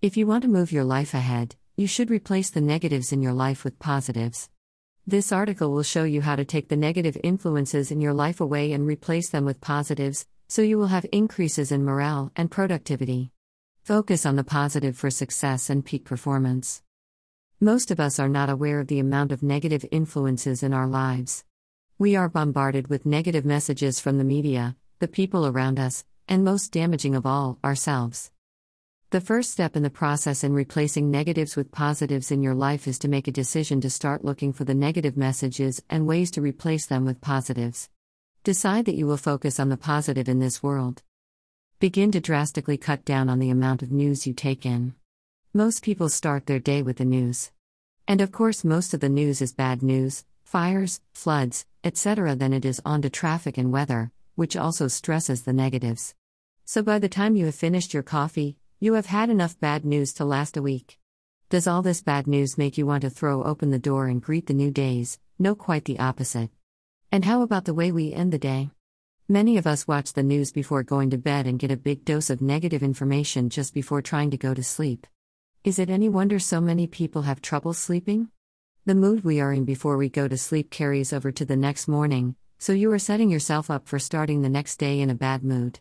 If you want to move your life ahead, you should replace the negatives in your life with positives. This article will show you how to take the negative influences in your life away and replace them with positives, so you will have increases in morale and productivity. Focus on the positive for success and peak performance. Most of us are not aware of the amount of negative influences in our lives. We are bombarded with negative messages from the media, the people around us, and most damaging of all, ourselves. The first step in the process in replacing negatives with positives in your life is to make a decision to start looking for the negative messages and ways to replace them with positives. Decide that you will focus on the positive in this world. Begin to drastically cut down on the amount of news you take in. Most people start their day with the news. And of course, most of the news is bad news fires, floods, etc. Then it is on to traffic and weather, which also stresses the negatives. So by the time you have finished your coffee, you have had enough bad news to last a week. Does all this bad news make you want to throw open the door and greet the new days? No, quite the opposite. And how about the way we end the day? Many of us watch the news before going to bed and get a big dose of negative information just before trying to go to sleep. Is it any wonder so many people have trouble sleeping? The mood we are in before we go to sleep carries over to the next morning, so you are setting yourself up for starting the next day in a bad mood.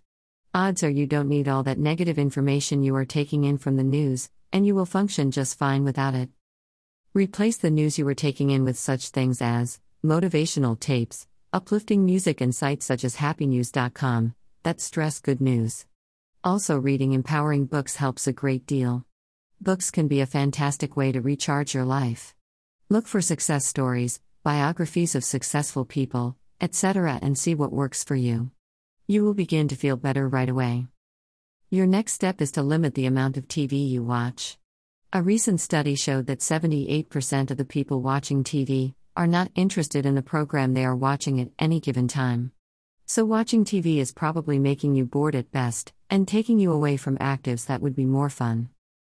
Odds are you don't need all that negative information you are taking in from the news, and you will function just fine without it. Replace the news you are taking in with such things as motivational tapes, uplifting music, and sites such as happynews.com that stress good news. Also, reading empowering books helps a great deal. Books can be a fantastic way to recharge your life. Look for success stories, biographies of successful people, etc., and see what works for you. You will begin to feel better right away. Your next step is to limit the amount of TV you watch. A recent study showed that 78% of the people watching TV are not interested in the program they are watching at any given time. So, watching TV is probably making you bored at best, and taking you away from actives that would be more fun.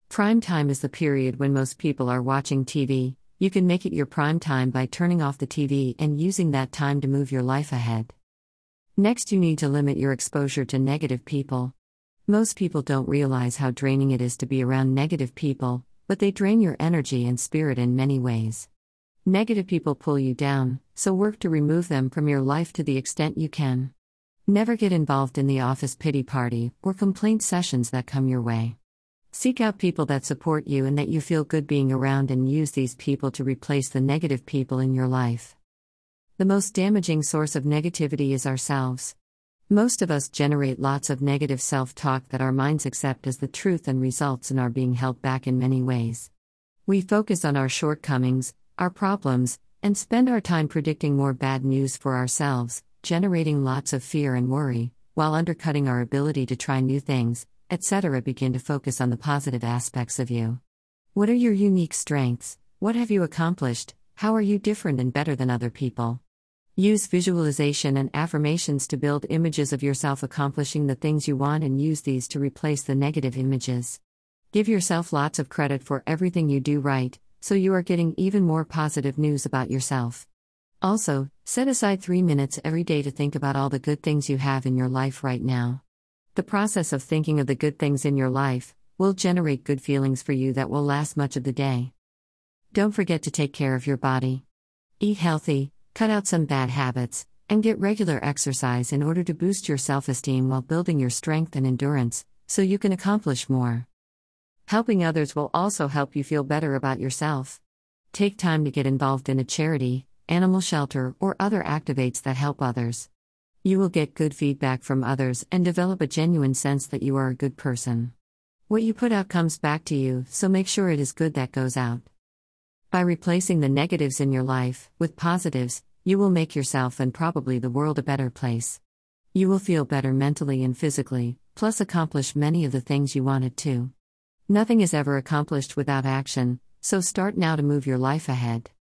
Prime time is the period when most people are watching TV. You can make it your prime time by turning off the TV and using that time to move your life ahead. Next, you need to limit your exposure to negative people. Most people don't realize how draining it is to be around negative people, but they drain your energy and spirit in many ways. Negative people pull you down, so work to remove them from your life to the extent you can. Never get involved in the office pity party or complaint sessions that come your way. Seek out people that support you and that you feel good being around and use these people to replace the negative people in your life. The most damaging source of negativity is ourselves. Most of us generate lots of negative self talk that our minds accept as the truth and results in our being held back in many ways. We focus on our shortcomings, our problems, and spend our time predicting more bad news for ourselves, generating lots of fear and worry, while undercutting our ability to try new things, etc. Begin to focus on the positive aspects of you. What are your unique strengths? What have you accomplished? How are you different and better than other people? Use visualization and affirmations to build images of yourself accomplishing the things you want and use these to replace the negative images. Give yourself lots of credit for everything you do right, so you are getting even more positive news about yourself. Also, set aside three minutes every day to think about all the good things you have in your life right now. The process of thinking of the good things in your life will generate good feelings for you that will last much of the day. Don't forget to take care of your body. Eat healthy, cut out some bad habits, and get regular exercise in order to boost your self esteem while building your strength and endurance, so you can accomplish more. Helping others will also help you feel better about yourself. Take time to get involved in a charity, animal shelter, or other activates that help others. You will get good feedback from others and develop a genuine sense that you are a good person. What you put out comes back to you, so make sure it is good that goes out. By replacing the negatives in your life with positives, you will make yourself and probably the world a better place. You will feel better mentally and physically, plus accomplish many of the things you wanted to. Nothing is ever accomplished without action, so start now to move your life ahead.